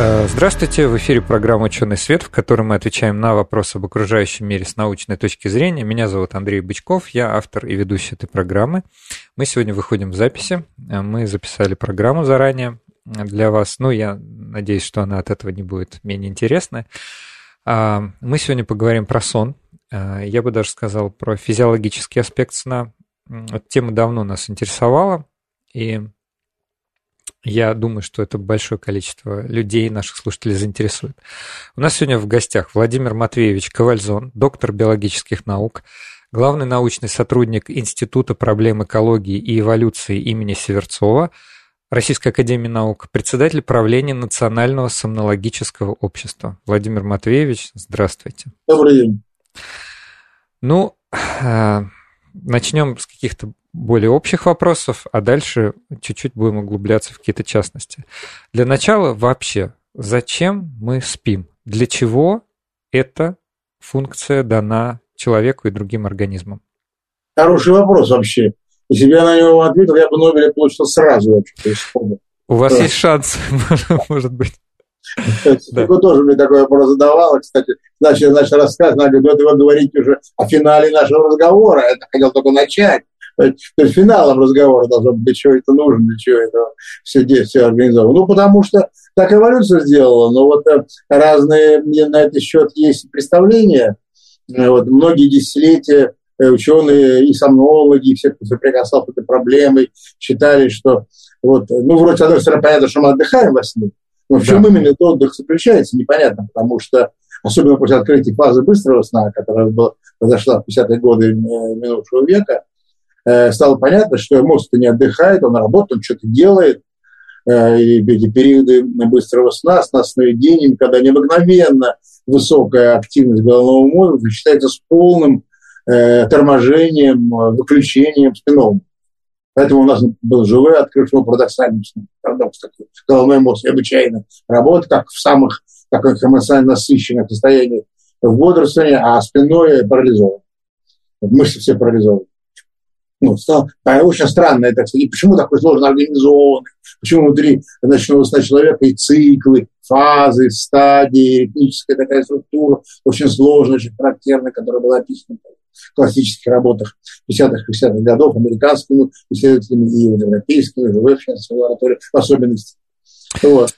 Э, здравствуйте, в эфире программа «Ученый свет», в которой мы отвечаем на вопросы об окружающем мире с научной точки зрения. Меня зовут Андрей Бычков, я автор и ведущий этой программы. Мы сегодня выходим в записи, э, мы записали программу заранее для вас, ну, я надеюсь, что она от этого не будет менее интересной. А, мы сегодня поговорим про сон, э, я бы даже сказал про физиологический аспект сна. Эта тема давно нас интересовала, и я думаю, что это большое количество людей, наших слушателей, заинтересует. У нас сегодня в гостях Владимир Матвеевич Ковальзон, доктор биологических наук, главный научный сотрудник Института проблем экологии и эволюции имени Северцова, Российской академии наук, председатель правления Национального сомнологического общества. Владимир Матвеевич, здравствуйте. Добрый день. Ну, а, начнем с каких-то более общих вопросов, а дальше чуть-чуть будем углубляться в какие-то частности. Для начала вообще, зачем мы спим? Для чего эта функция дана человеку и другим организмам? Хороший вопрос вообще. Если бы я на него ответил, я бы Нобеля получил сразу вообще. У вас да. есть шанс, может быть. Да. тоже мне такой вопрос задавала, кстати. Значит, значит рассказ, она говорит, вы говорите уже о финале нашего разговора. Я хотел только начать. Есть финалом разговора должно быть, для чего это нужно, для чего это все действие организовано. Ну, потому что так эволюция сделала, но вот э, разные на этот счет есть представления. Э, вот, многие десятилетия э, ученые и сомнологи, и все, кто соприкасался с этой проблемой, считали, что вот, ну, вроде, с одной стороны, понятно, что мы отдыхаем во сне, но в чем да. именно этот отдых заключается, непонятно, потому что особенно после открытия фазы быстрого сна, которая была, произошла в 50-е годы минувшего века, стало понятно, что мозг-то не отдыхает, он работает, он что-то делает. Э, и эти периоды быстрого сна, сна сновидением, когда необыкновенно высокая активность головного мозга сочетается с полным э, торможением, выключением спинного. Поэтому у нас был живой открыт ну, парадоксальный парадокс такой. Головной мозг необычайно работает, как в самых таких эмоционально насыщенных состояниях в бодрствовании, а спиной парализован. Мышцы все парализованы ну, стал, а очень странное, так сказать, почему такой сложно организован, почему внутри ночного сна человека и циклы, фазы, стадии, этническая такая структура, очень сложная, очень характерная, которая была описана в классических работах 50-х, 60-х годов американскими исследователями и европейскими, в лаборатории в особенности. Вот.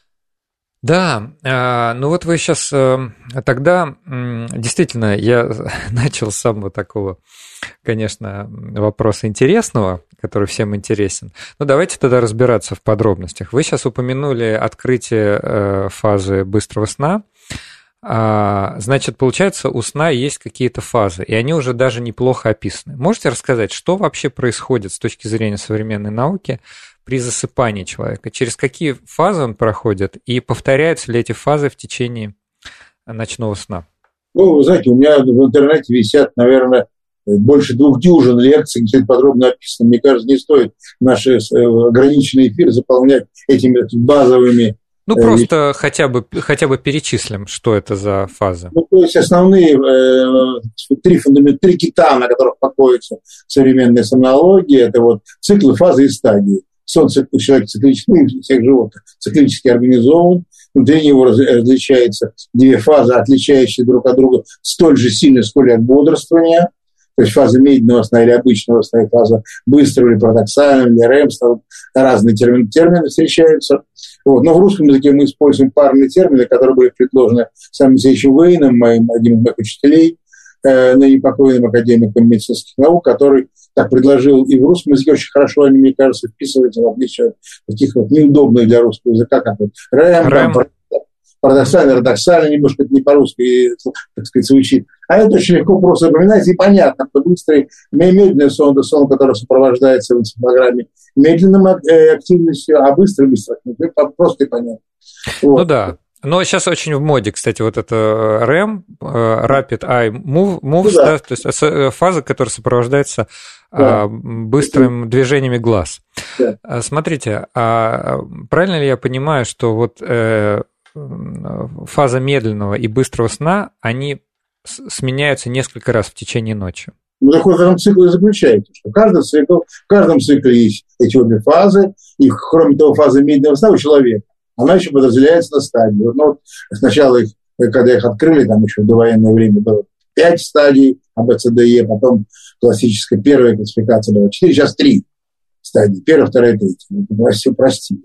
Да, а, ну вот вы сейчас э, тогда действительно я начал с самого такого, конечно, вопроса интересного, который всем интересен. Ну давайте тогда разбираться в подробностях. Вы сейчас упомянули открытие э, фазы быстрого сна. А, значит, получается, у сна есть какие-то фазы, и они уже даже неплохо описаны. Можете рассказать, что вообще происходит с точки зрения современной науки при засыпании человека? Через какие фазы он проходит и повторяются ли эти фазы в течение ночного сна? Ну, вы знаете, у меня в интернете висят, наверное, больше двух дюжин лекций, где подробно описано. Мне кажется, не стоит наши э, ограниченные эфиры заполнять этими базовыми ну, э, просто хотя бы, хотя бы перечислим, что это за фазы. Ну, то есть основные э, три фундамента, три кита, на которых покоится современная сомнология, это вот циклы, фазы и стадии сон человек циклический, ну, всех животных, циклически организован, внутри него различаются две фазы, отличающие друг от друга столь же сильно, сколь от бодрствования, то есть фаза медленного сна или обычного сна, и фаза быстрого или парадоксального, или рэм, разные термины, термины встречаются. Вот. Но в русском языке мы используем парные термины, которые были предложены самим Алексеевичем Вейном, моим, одним из моих учителей, ныне покойным академиком медицинских наук, который так предложил и в русском языке очень хорошо, они, мне кажется, вписываются в отличие от таких вот неудобных для русского языка, как вот рэм, рэм. Там, парадоксально, парадоксально, немножко это не по-русски, так сказать, звучит. А это очень легко просто запоминается и понятно, что быстрый, медленный сон, это сон, который сопровождается в программе медленной э, активностью, а быстрый, быстро, просто и понятно. Вот. Ну да, Но сейчас очень в моде, кстати, вот это REM, Rapid Eye Move, Moves, да. да, то есть фаза, которая сопровождается да. быстрым движениями глаз. Да. Смотрите, а правильно ли я понимаю, что вот фаза медленного и быстрого сна, они сменяются несколько раз в течение ночи? Ну, такой в этом цикле и заключается, что каждый цикл, в каждом цикле есть эти обе фазы, и кроме того, фаза медленного сна у человека, она еще подразделяется на стадии. Ну, вот сначала, их, когда их открыли, там еще в довоенное время было пять стадий АБЦДЕ, потом классическая первая классификация была четыре, сейчас три стадии, первая, вторая, третья. Ну, прости, прости.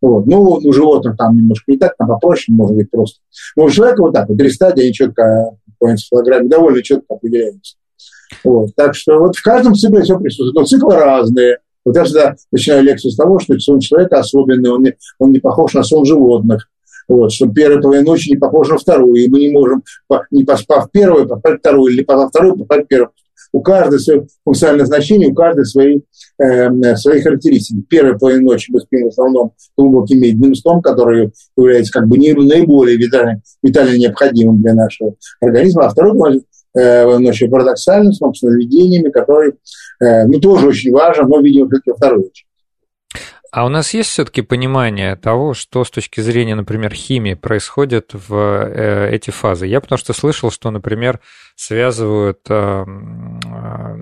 Вот. Ну, у животных там немножко не так, там попроще, может быть, просто. Но у человека вот так, вот три стадии, они четко, по энцефалограмме, довольно четко определяются. Вот. Так что вот в каждом цикле все присутствует. Но циклы разные. Вот я всегда начинаю лекцию с того, что сон человека особенный, он не, он не похож на сон животных. Вот, что первая половина ночи не похожа на вторую, и мы не можем, не поспав первую, поспать вторую, или поспав вторую, поспать первую. У каждой свое функциональное значение, у каждой свои, э, свои характеристики. Первая половина ночи мы спим в основном глубоким медленным сном, который является как бы наиболее витально, витально необходимым для нашего организма, а второй э, ночью парадоксальным сном, сновидениями, который э, ну, тоже очень важен, но, видимо, все-таки второй очередь. А у нас есть все-таки понимание того, что с точки зрения, например, химии происходит в э, эти фазы? Я потому что слышал, что, например, связывают, э, э,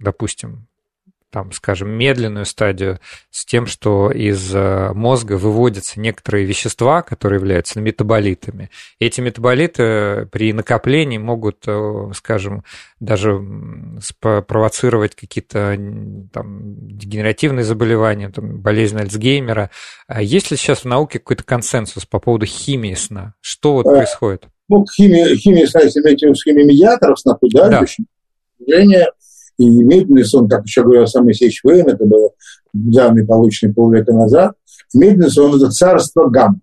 допустим, там, скажем, медленную стадию с тем, что из э, мозга выводятся некоторые вещества, которые являются метаболитами. Эти метаболиты при накоплении могут, э, скажем, даже спровоцировать какие-то там, дегенеративные заболевания, там, болезнь Альцгеймера. А есть ли сейчас в науке какой-то консенсус по поводу химии сна? Что вот э, происходит? Ну, химия, химия сна, если имеете в химии медиаторов сна, да, да. движение и медленный сон, как еще говорил сам Моисеевич Вейн, это было данные, полученные полвека назад, медленный сон – это царство гамма,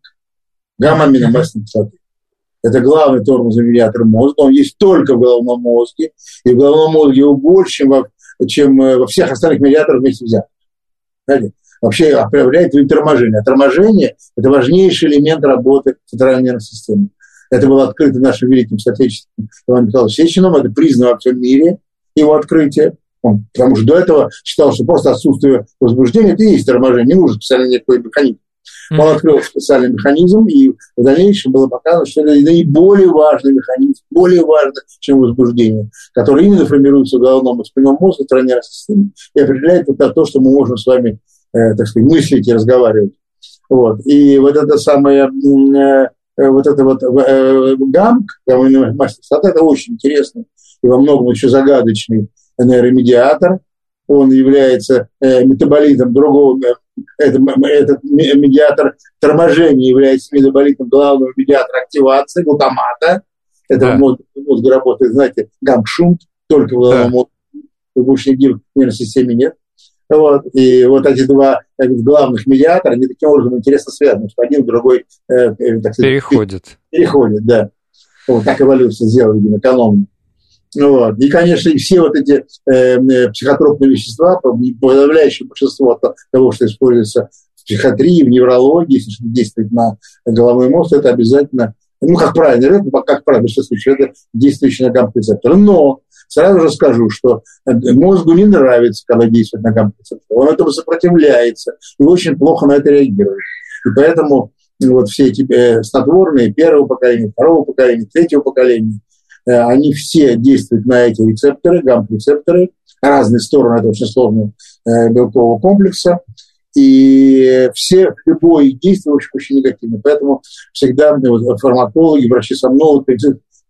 гамма-аминомастной кислоты. Это главный тормозомедиатор мозга. Он есть только в головном мозге. И в головном мозге его больше, чем во, э, всех остальных медиаторах вместе взятых. Вообще определяет торможение. А торможение – это важнейший элемент работы центральной нервной системы. Это было открыто нашим великим соотечественником Иваном Михайловичем Сечиным. Это признано во всем мире его открытие. Он, потому что до этого считал, что просто отсутствие возбуждения – это и есть торможение, не нужен специальный никакой механизм. Mm-hmm. Он открыл специальный механизм, и в дальнейшем было показано, что это наиболее важный механизм, более важный, чем возбуждение, который именно формируется в головном и спинном мозге, в системе, и определяет это то, что мы можем с вами, э, так сказать, мыслить и разговаривать. Вот. И вот это самое, э, вот это вот э, гамк, мастер, это очень интересно и во многом еще загадочный нейромедиатор. Он является э, метаболитом другого, это, этот медиатор торможения является метаболитом главного медиатора активации, глутамата. Это да. мозг, мозг работает, знаете, гамшунт, только в головном да. мозге, в нервной системе нет. Вот. И вот эти два э, главных медиатора, они таким образом интересно связаны, что один в другой э, э, так сказать, переходит. Переходит, да. Вот так эволюция сделала, видимо, экономно. Вот. И, конечно, и все вот эти э, э психотропные вещества, подавляющее большинство того, что используется в психиатрии, в неврологии, если действует на головной мозг, это обязательно, ну, как правильно, это, как правильно, в случаев, это действующий на гамма-рецепторы. Но сразу же скажу, что мозгу не нравится, когда действует на гамма-рецепторы. Он этому сопротивляется и очень плохо на это реагирует. И поэтому вот все эти э, снотворные первого поколения, второго поколения, третьего поколения – Э, они все действуют на эти рецепторы, гамма-рецепторы, разные стороны этого очень сложного э, белкового комплекса, и все, любое действие очень, очень негативно. Поэтому всегда ну, вот, фармакологи, врачи-сомнологи,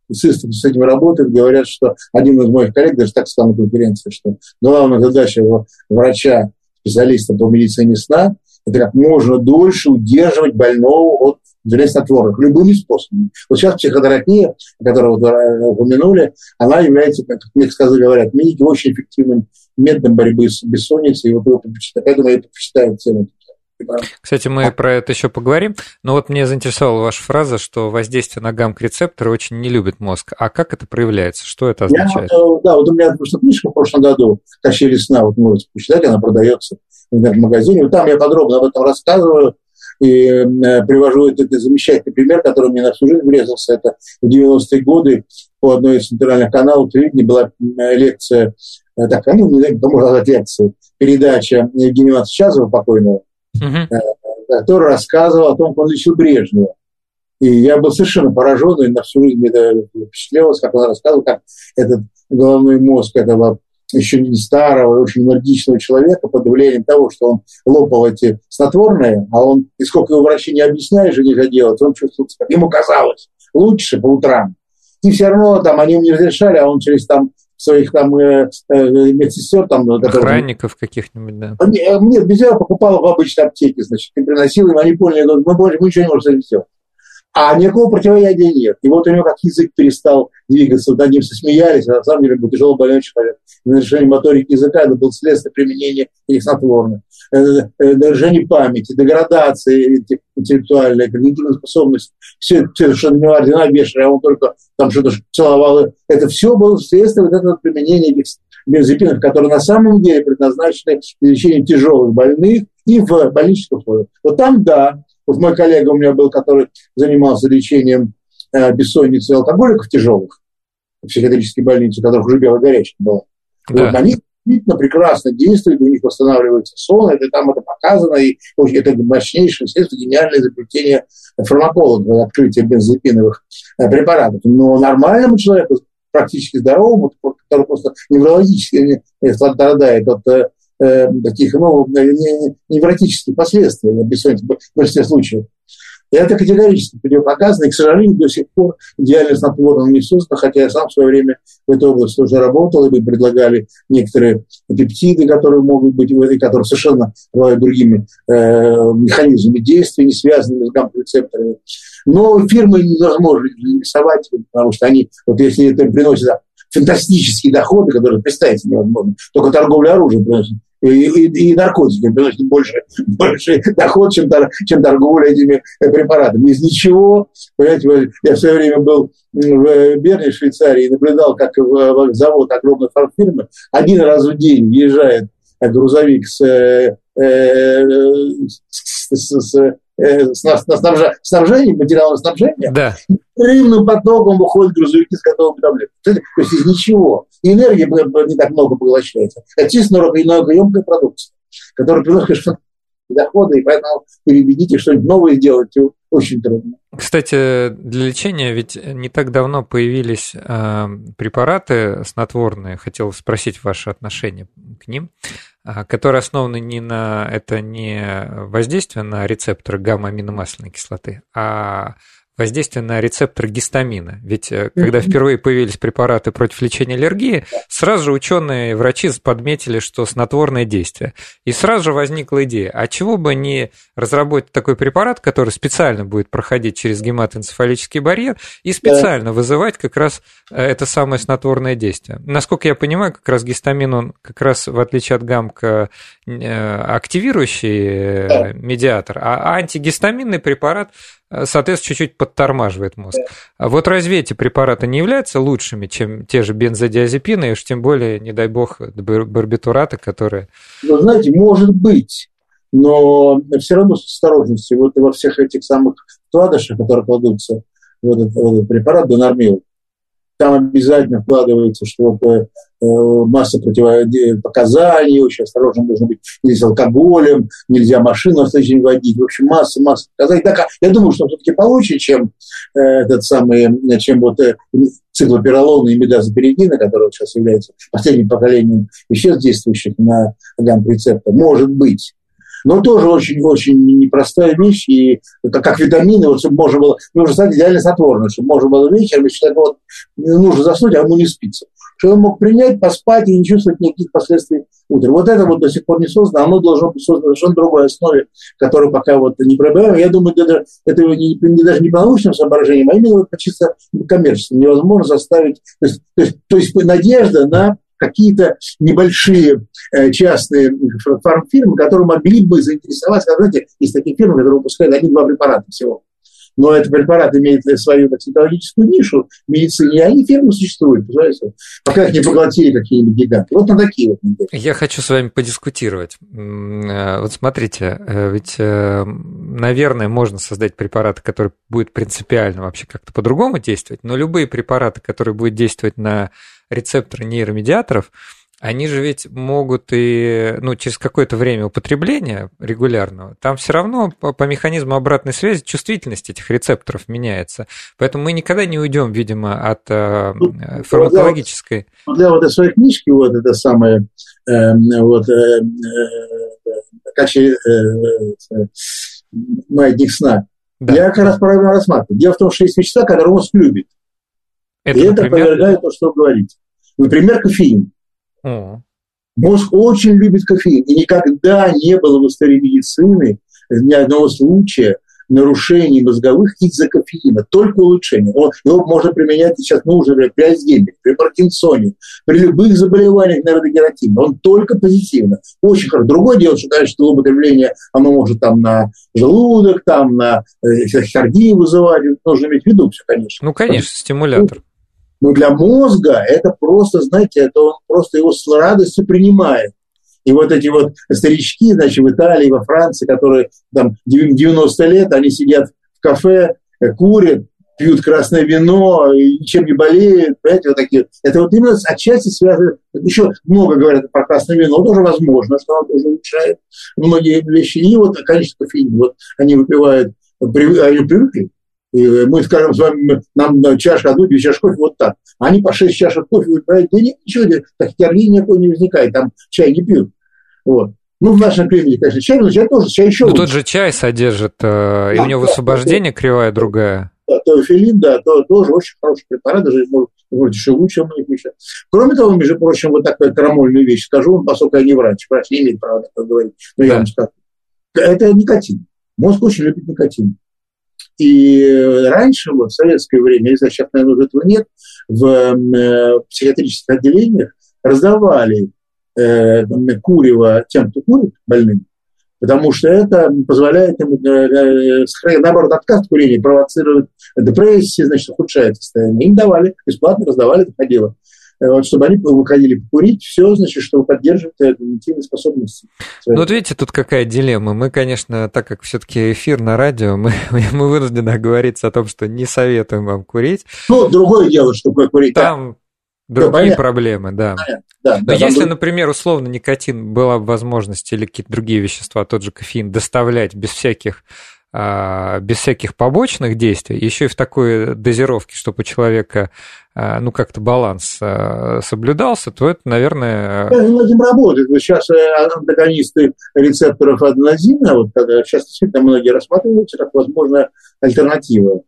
специалисты с этим работают, говорят, что один из моих коллег даже так сказал на конференции, что главная задача врача, специалиста по медицине сна, это как можно дольше удерживать больного от снотворных любыми способами. Вот сейчас психотерапия, которую вы э, упомянули, она является, как мне сказали, говорят, медики, очень эффективным методом борьбы с бессонницей. И вот его поэтому я предпочитаю цену. Кстати, мы про это еще поговорим. Но вот мне заинтересовала ваша фраза, что воздействие на гамк-рецепторы очень не любит мозг. А как это проявляется? Что это означает? Я, э, да, вот у меня просто книжка в прошлом году «Качели сна», вот можете почитать, она продается в магазине. Вот там я подробно об этом рассказываю. И э, привожу этот замечательный пример, который мне на всю жизнь врезался. Это в 90-е годы по одной из центральных каналов телевидения была лекция, э, так, ну, не знаю, можно назвать лекцию, передача Евгения Ивановича Чазова, покойного, uh-huh. который рассказывал о том, как он лечил Брежнева. И я был совершенно поражен, и на всю жизнь это впечатлялось, как он рассказывал, как этот головной мозг этого еще не старого, очень энергичного человека под влиянием того, что он лопал эти снотворные, а он, и сколько его врачи не объясняешь, что нельзя делать, он чувствует, как ему казалось, лучше по утрам. И все равно там они ему не разрешали, а он через там своих там э, э, медсестер там... Охранников каких-нибудь, да. Нет, без покупал в обычной аптеке, значит, и приносил им, они поняли, мы больше мы ничего не можем с этим сделать. А никакого противоядия нет. И вот у него как язык перестал двигаться. Над ним смеялись, а на самом деле был тяжело больной человек. Нарушение моторики языка это был следствие применения этих снотворных. Э, э, нарушение памяти, деградации интеллектуальной, когнитивной способности. Все, все на него ордена вешали, а он только там что-то целовал. Это все было следствие вот этого применения бензопинов, которые на самом деле предназначены для лечения тяжелых больных и в больничных условиях. Вот там, да, вот мой коллега у меня был, который занимался лечением э, бессонницы алкоголиков тяжелых в психиатрической больнице, у которых уже белая горячка была. Да. Вот они действительно прекрасно действуют, у них восстанавливается сон, это там это показано, и это мощнейшее средство, гениальное изобретение фармаколога, открытие бензопиновых э, препаратов. Но нормальному человеку, практически здоровому, который просто неврологически страдает от э, таких ну, невротических последствий бессонницы в большинстве случаев. И это категорически противопоказано, и, к сожалению, до сих пор идеально снотворным не создано, хотя я сам в свое время в этой области уже работал, и мы предлагали некоторые пептиды, которые могут быть, и которые совершенно другими э, механизмами действия, не связанными с гамма-рецепторами. Но фирмы невозможно рисовать, потому что они, вот если это приносит фантастические доходы, которые представить невозможно, только торговля оружием приносит и, и, и наркотики приносят больше, больше доход, чем, чем торговля этими препаратами. Из ничего, понимаете, я в свое время был в Берне, в Швейцарии, и наблюдал, как в завод огромной фармфирмы один раз в день въезжает грузовик с, э, э, с, с, с Э, снабжением, материалом снабжения, да. рыбным потоком выходят грузовики с готовыми таблетками. То есть из ничего. И энергии не так много поглощается. Это чисто энергоемкая продукция, которая приносит, конечно, доходы, и поэтому переведите что-нибудь новое сделать очень трудно. Кстати, для лечения ведь не так давно появились э, препараты снотворные. Хотел спросить ваше отношение к ним, которые основаны не на это не воздействие на рецепторы гамма-аминомасляной кислоты, а воздействие на рецептор гистамина. Ведь э, когда впервые появились препараты против лечения аллергии, сразу же ученые и врачи подметили, что снотворное действие. И сразу же возникла идея, а чего бы не разработать такой препарат, который специально будет проходить через гематоэнцефалический барьер и специально вызывать как раз э, это самое снотворное действие. Насколько я понимаю, как раз гистамин, он как раз в отличие от гамка э, активирующий медиатор, а антигистаминный препарат соответственно, чуть-чуть подтормаживает мозг. А вот разве эти препараты не являются лучшими, чем те же бензодиазепины, и уж тем более, не дай бог, барбитураты, которые... Ну, знаете, может быть, но все равно с осторожностью. Вот во всех этих самых вкладышах, которые кладутся в этот, в этот препарат, донормил, там обязательно вкладывается, что э, масса противопоказаний, очень осторожно нужно быть нельзя с алкоголем, нельзя машину в водить, в общем, масса, масса показаний. Так, я думаю, что все-таки получше, чем э, этот самый, чем вот э, циклопиролон и медазоперидина, который сейчас является последним поколением веществ, действующих на гамма-рецептор. Может быть. Но тоже очень-очень непростая вещь, и это как витамины, вот, чтобы можно было, нужно стать идеально снотворным, чтобы можно было вечером, если человек вот, нужно заснуть, а ему не спится. Чтобы он мог принять, поспать и не чувствовать никаких последствий утром. Вот это вот до сих пор не создано, оно должно быть создано на совершенно другой основе, которую пока вот не пробиваем. Я думаю, это, это не, не, даже не по научным соображениям, а именно по чисто коммерческим. Невозможно заставить, то есть, то есть, то есть надежда на какие-то небольшие э, частные фармфирмы, которые могли бы заинтересоваться. Знаете, есть такие фирмы, которые выпускают один-два препарата всего. Но этот препарат имеет свою технологическую нишу в медицине, и они фирмы существуют, понимаете? Пока их не поглотили какие-нибудь гиганты. Вот на такие вот. Я хочу с вами подискутировать. Э, вот смотрите, э, ведь, э, наверное, можно создать препараты, которые будут принципиально вообще как-то по-другому действовать, но любые препараты, которые будут действовать на рецепторы нейромедиаторов, они же ведь могут и ну, через какое-то время употребления регулярного, там все равно по, по механизму обратной связи чувствительность этих рецепторов меняется. Поэтому мы никогда не уйдем, видимо, от э, ну, фармакологической. Вот, для вот своей книжки, вот это самое, э, вот, э, э, э, э, маятник сна, да. я как раз правильно рассматриваю. Дело в том, что есть вещества, которые мозг любит. Это, и например... это опровергает то, что вы говорите. Например, кофеин. Mm. Мозг очень любит кофеин. И никогда не было в истории медицины ни одного случая нарушений мозговых из-за кофеина, только улучшение. Его можно применять сейчас, ну, уже при Альцгеймере, при Паркинсоне, при любых заболеваниях нейродегенеративных. Он только позитивно. Очень хорошо. Другое дело, что, конечно, злоупотребление, оно может там на желудок, там на э, кардию вызывать. Нужно иметь в виду все, конечно. Ну, конечно, стимулятор. Но для мозга это просто, знаете, это он просто его с радостью принимает. И вот эти вот старички, значит, в Италии, во Франции, которые там 90 лет, они сидят в кафе, э, курят, пьют красное вино, и ничем не болеют, понимаете, вот такие. Это вот именно отчасти связано, еще много говорят про красное вино, тоже возможно, что оно тоже улучшает многие вещи. И вот, конечно, кофеин, вот они выпивают, они привыкли, и мы скажем с вами, нам чашка, одну, две чашки кофе, вот так. Они по шесть чашек кофе выпивают, да нет, ничего, тахикардии никакой не возникает, там чай не пьют. Вот. Ну, в нашем климате, конечно, чай, но чай тоже, чай еще Но тот же чай содержит, э, да, и у него да, высвобождение да, кривая другая. Да, тофилин, да, то, тоже очень хороший препарат, даже может, может еще лучше, чем многих вещах. Кроме того, между прочим, вот такую крамольную вещь скажу, вам, поскольку я не врач, врач не имеет права так говорить, но да. я вам скажу. Это никотин. Мозг очень любит никотин. И раньше, вот, в советское время, не знаю, сейчас, наверное, уже этого нет, в э, психиатрических отделениях раздавали э, курево тем, кто курит, больным, потому что это позволяет им, э, э, наоборот, отказ от курения провоцирует депрессию, значит, ухудшает состояние. Им давали, бесплатно раздавали, это ходило. Э, вот, чтобы они выходили покурить, все, значит, чтобы поддерживать когнитивные способности. Ну, вот видите, тут какая дилемма. Мы, конечно, так как все-таки эфир на радио, мы, мы вынуждены оговориться о том, что не советуем вам курить. Ну, другое дело, что курить. Там да. другие да, проблемы, да. Да, Но да, если, будет... например, условно никотин была бы возможность или какие-то другие вещества, тот же кофеин, доставлять без всяких без всяких побочных действий, еще и в такой дозировке, чтобы у человека а, ну, как-то баланс а, соблюдался, то это, наверное... Да, над этим работает. Сейчас э, антагонисты рецепторов аденозина, вот сейчас действительно многие рассматриваются как возможная альтернатива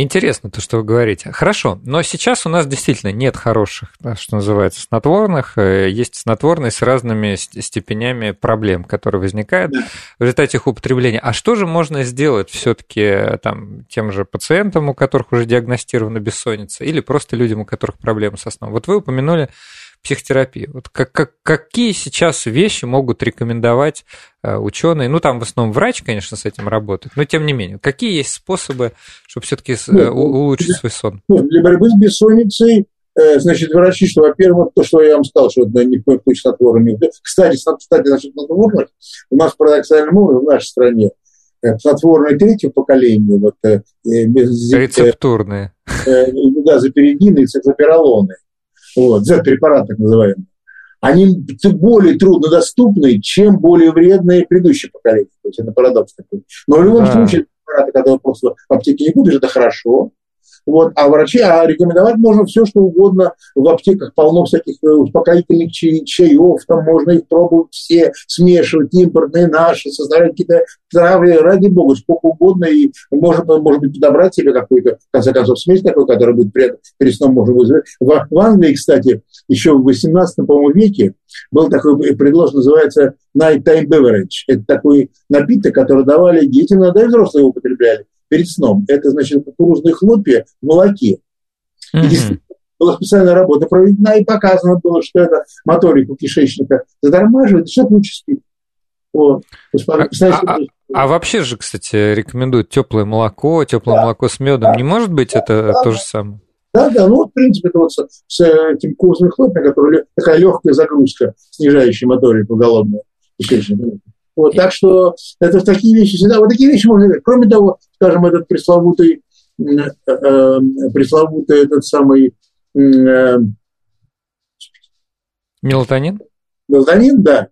Интересно то, что вы говорите. Хорошо, но сейчас у нас действительно нет хороших, что называется, снотворных. Э, есть снотворные с разными степенями проблем, которые возникают в результате их употребления. А что же можно сделать все-таки э, там, тем же пациентам, у которых уже диагностирована бессонница, или просто людям, у которых проблемы со сном? Вот вы упомянули психотерапии. Вот как, как, какие сейчас вещи могут рекомендовать э, ученые? Ну, там в основном врач, конечно, с этим работает, но тем не менее, какие есть способы, чтобы все-таки э, ну, улучшить для, свой сон? Ну, для борьбы с бессонницей э, значит, врачи, что, во-первых, то, что я вам сказал, что ни в коем случае снотворное не Кстати, кстати, насчет снотворных, у нас парадоксальным образом в нашей стране снотворные третьего поколения, вот, рецептурные, да, заперидины и циклоперолоны, вот, Z-препарат так называемый, они более труднодоступны, чем более вредные предыдущие поколения. То есть это парадокс такой. Но в любом а. случае, препараты, когда вы просто в аптеке не купишь, это хорошо. Вот, а врачи, а рекомендовать можно все, что угодно. В аптеках полно всяких э, успокоительных чай, чаев, там можно их пробовать все, смешивать, импортные, наши, создавать какие-то травы, ради бога, сколько угодно, и можно, может быть, подобрать себе какую-то, в конце концов, смесь такую, которая будет перед, перед сном можно вызвать. В, в Англии, кстати, еще в 18 по веке был такой предложен, называется nighttime beverage. Это такой напиток, который давали детям, но да и взрослые употребляли перед сном. Это, значит, кукурузные хлопья в молоке. Mm-hmm. была специальная работа проведена, и показано было, что это моторику кишечника задормаживает, и человек лучше спит. Вот. А, а, А вообще же, кстати, рекомендуют теплое молоко, теплое да. молоко с медом. Да. Не может быть это да, то же самое? Да, да, ну вот, в принципе, это вот с, с этим курсом хлопья, который такая легкая загрузка, снижающая моторику голодную. Вот, так что это такие вещи всегда, вот такие вещи можно. Кроме того, скажем, этот пресловутый, э, э, пресловутый этот самый... Э, Мелатонин? Мелатонин, да.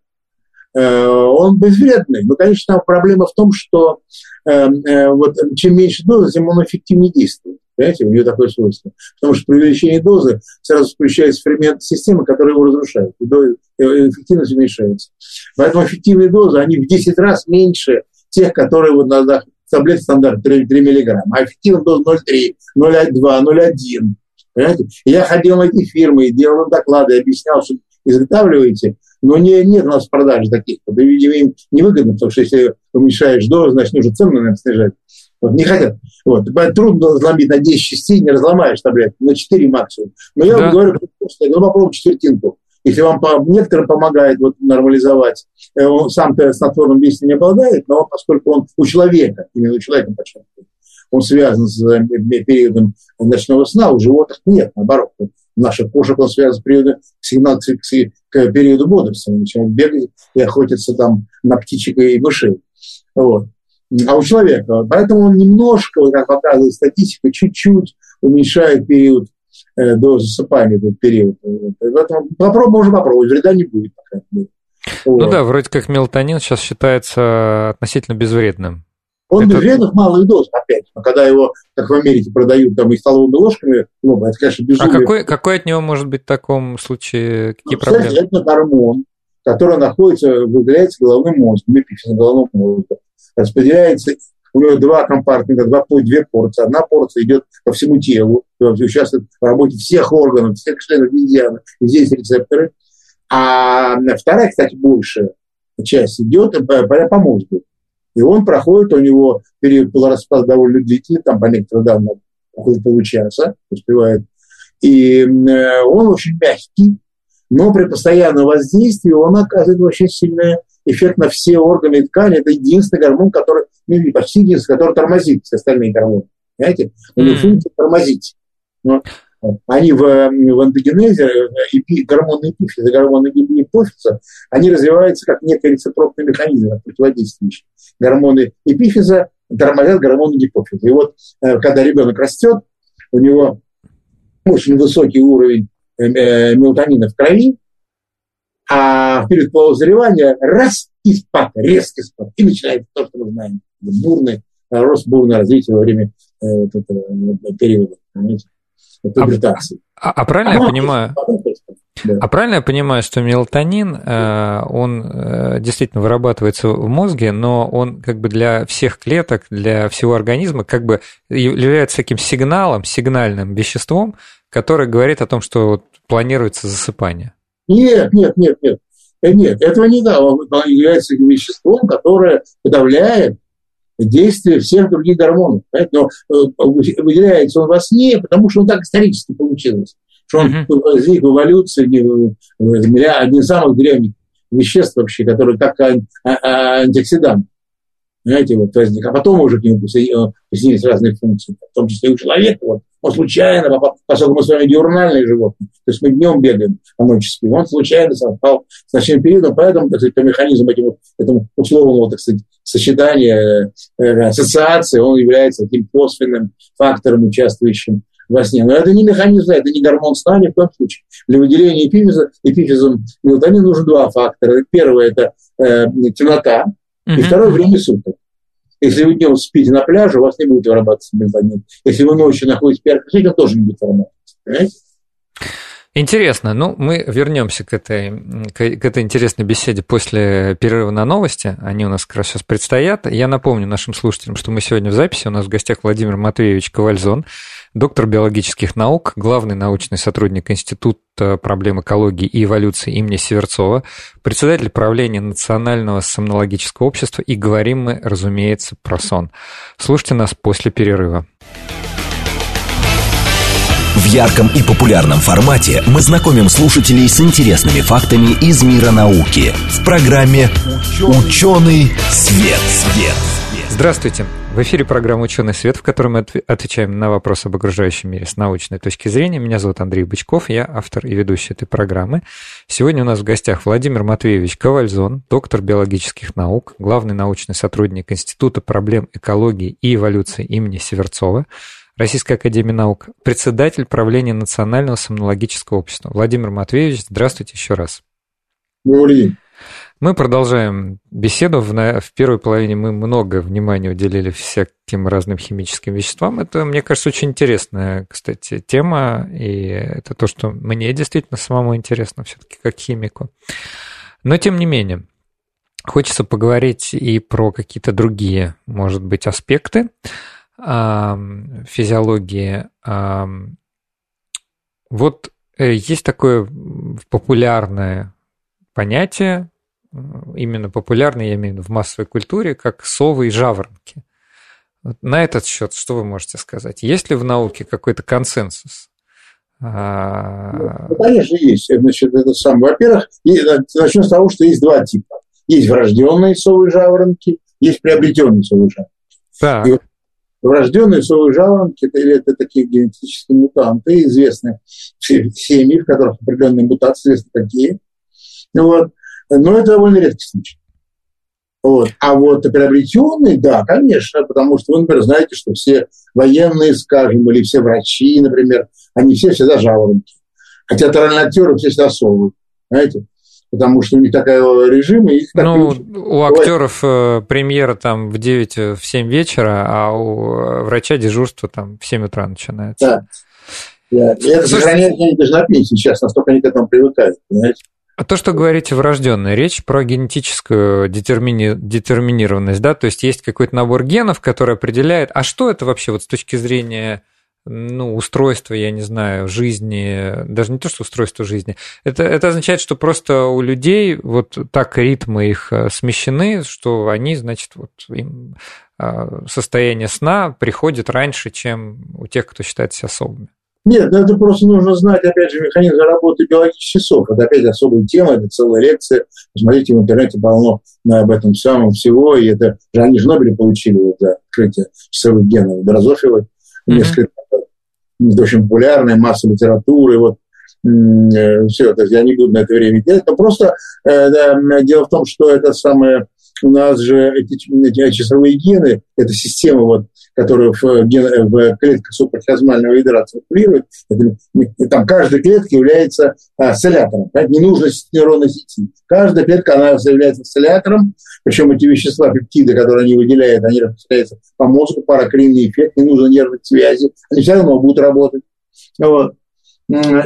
Он безвредный. Но, конечно, там проблема в том, что вот, чем меньше дозы, тем он эффективнее действует. Понимаете, у нее такое свойство. Потому что при увеличении дозы сразу включается фермент системы, которая его разрушает. И эффективность уменьшается. Поэтому эффективные дозы, они в 10 раз меньше тех, которые вот на таблет стандарт 3, 3 мг. А эффективная доза 0,3, 0,2, 0,1. Понимаете? я ходил на эти фирмы и делал доклады, объяснял, что изготавливаете, но не, нет у нас продаж таких. Это, видимо, им невыгодно, потому что если уменьшаешь дозу, значит, нужно цену, наверное, снижать. Вот, не хотят. Вот. Трудно разломить на 10 частей, не разломаешь таблетку, на 4 максимум. Но я да. вам говорю, просто, ну, попробуй четвертинку. Если вам по, некоторым помогает вот, нормализовать, э, он сам-то снотворным действием не обладает, но поскольку он у человека, именно у человека подчеркиваю, он связан с э, периодом ночного сна, у животных нет, наоборот. Наша кошек он связан с периодом сигнации к периоду бодрствования, начинает бегать и охотиться там на птичек и мышей. Вот а у человека. Поэтому он немножко, как показывает статистика, чуть-чуть уменьшает период до засыпания, этот период. Поэтому попробуй, можно попробовать, вреда не будет. Пока. Вот. Ну да, вроде как мелатонин сейчас считается относительно безвредным. Он это... безвреден в малых дозах, опять. Но когда его, как в Америке, продают там и столовыми ложками, ну, это, конечно, а безумие. А какой, какой от него может быть в таком случае, какие ну, проблемы? Кстати, это гормон, который находится, выделяется головным мозгом, эпифиз головного мозга распределяется, у него два компартмента, два, две порции. Одна порция идет по всему телу, участвует в работе всех органов, всех членов медианы, здесь рецепторы. А вторая, кстати, большая часть идет по, по мозгу. И он проходит, у него полураспада довольно длительный, там по некоторым данным около получаса успевает. И э, он очень мягкий, но при постоянном воздействии он оказывает очень сильное эффект на все органы и ткани. Это единственный гормон, который, ну, почти единственный, который тормозит все остальные гормоны. Понимаете? У них функция тормозить. Но они в, в антогенезе, эпи, гормоны эпифиза, гормоны гипофиза, они развиваются как некий рецепрокный механизм противодействующий. Гормоны эпифиза тормозят гормоны гипофиза. И вот э, когда ребенок растет, у него очень высокий уровень э, э, мелатонина в крови, а в период полузревания раз и спад, резкий спад. И начинается то, что мы знаем, бурный рост, бурное развитие во время э, этого э, периода, понимаете, пубертации. А, а, а правильно а я понимаю? Да. А правильно я понимаю, что мелатонин, э, он действительно вырабатывается в мозге, но он как бы для всех клеток, для всего организма как бы является таким сигналом, сигнальным веществом, которое говорит о том, что планируется засыпание? Нет, нет, нет, нет. Э, нет, этого не да. Он является веществом, которое подавляет действие всех других гормонов. Но э, выделяется он во сне, потому что он так исторически получилось. Что он uh-huh. возник в эволюции один из самых древних веществ вообще, которые как а, а, антиоксидант. Понимаете, вот возник. А потом уже к нему присоединились разные функции, в том числе и у человека. Вот он случайно поскольку мы с вами диурнальные животные, то есть мы днем бегаем, а ночью спим, он случайно совпал с ночным периодом, поэтому, так сказать, по механизму этому, этому условного, так сказать, сочетания, э, ассоциации, он является таким косвенным фактором, участвующим во сне. Но это не механизм, это не гормон сна ни в коем случае. Для выделения эпифиза, эпифизом мелатонина нужно два фактора. Первое – это э, темнота, mm-hmm. и второе – время суток. Если вы днем спите на пляже, у вас не будет вырабатываться мелатонин. Если вы ночью находитесь в ярком свете, тоже не будет вырабатываться. Понимаете? Интересно. Ну, мы вернемся к этой, к, этой интересной беседе после перерыва на новости. Они у нас как раз сейчас предстоят. Я напомню нашим слушателям, что мы сегодня в записи. У нас в гостях Владимир Матвеевич Ковальзон, доктор биологических наук, главный научный сотрудник Института проблем экологии и эволюции имени Северцова, председатель правления Национального сомнологического общества, и говорим мы, разумеется, про сон. Слушайте нас после перерыва. В ярком и популярном формате мы знакомим слушателей с интересными фактами из мира науки в программе «Ученый свет». свет. Здравствуйте! В эфире программа «Ученый свет», в которой мы отвечаем на вопросы об окружающем мире с научной точки зрения. Меня зовут Андрей Бычков, я автор и ведущий этой программы. Сегодня у нас в гостях Владимир Матвеевич Ковальзон, доктор биологических наук, главный научный сотрудник Института проблем экологии и эволюции имени Северцова, Российской Академии Наук, председатель правления Национального сомнологического общества. Владимир Матвеевич, здравствуйте еще раз. Добрый. Мы продолжаем беседу. В, в первой половине мы много внимания уделили всяким разным химическим веществам. Это, мне кажется, очень интересная, кстати, тема, и это то, что мне действительно самому интересно все-таки как химику. Но тем не менее, хочется поговорить и про какие-то другие, может быть, аспекты физиологии. Вот э, есть такое популярное понятие, э, именно популярное, я имею в виду в массовой культуре, как совы и жаворонки. Вот на этот счет что вы можете сказать? Есть ли в науке какой-то консенсус? А, ну, конечно, есть. Значит, это сам. Во-первых, начнем с того, что есть два типа. Есть врожденные совы и жаворонки, есть приобретенные совы и жаворонки. Так. И вот Врожденные совые жаворонки это, это такие генетические мутанты, известны все семьи, в которых определенные мутации, известны какие. Вот. Но это довольно редкий случай. Вот. А вот приобретенные, да, конечно, потому что вы, например, знаете, что все военные, скажем, или все врачи, например, они все всегда жаворонки. Хотя театральные все всегда совы. Знаете? Потому что у них такой режим, и их так Ну, у актеров э, премьера там в 9, э, в 7 вечера, а у врача дежурство там в 7 утра начинается. Да. да. И это сохраняет они даже на пенсии сейчас, настолько они к этому привыкают, понимаете? А то, что говорите врожденное, речь про генетическую детермини... детерминированность, да, то есть есть какой-то набор генов, который определяет, а что это вообще вот с точки зрения ну, устройство, я не знаю, жизни, даже не то, что устройство жизни, это, это означает, что просто у людей вот так ритмы их э, смещены, что они, значит, вот им э, состояние сна приходит раньше, чем у тех, кто считает себя особыми. Нет, ну это просто нужно знать, опять же, механизм работы биологических часов. Это опять особая тема, это целая лекция. Посмотрите, в интернете полно об этом самом всего. И это же они же Нобеля получили вот, за открытие часовых генов. Дрозофилы несколько очень популярная, масса литературы, вот э, все это, я не буду на это время делать, но просто э, да, дело в том, что это самое, у нас же эти, эти часовые гены, эта система, вот, которая в, ген, в клетках суprachiasмального ядра циркулирует, это, там каждая клетка является а, солятором, да, ненужность нейронной сети. Каждая клетка, она является солятором, причем эти вещества, пептиды, которые они выделяют, они распространяются по мозгу, паракринный эффект, не нужно нервных связи, они все равно будут работать. Вот.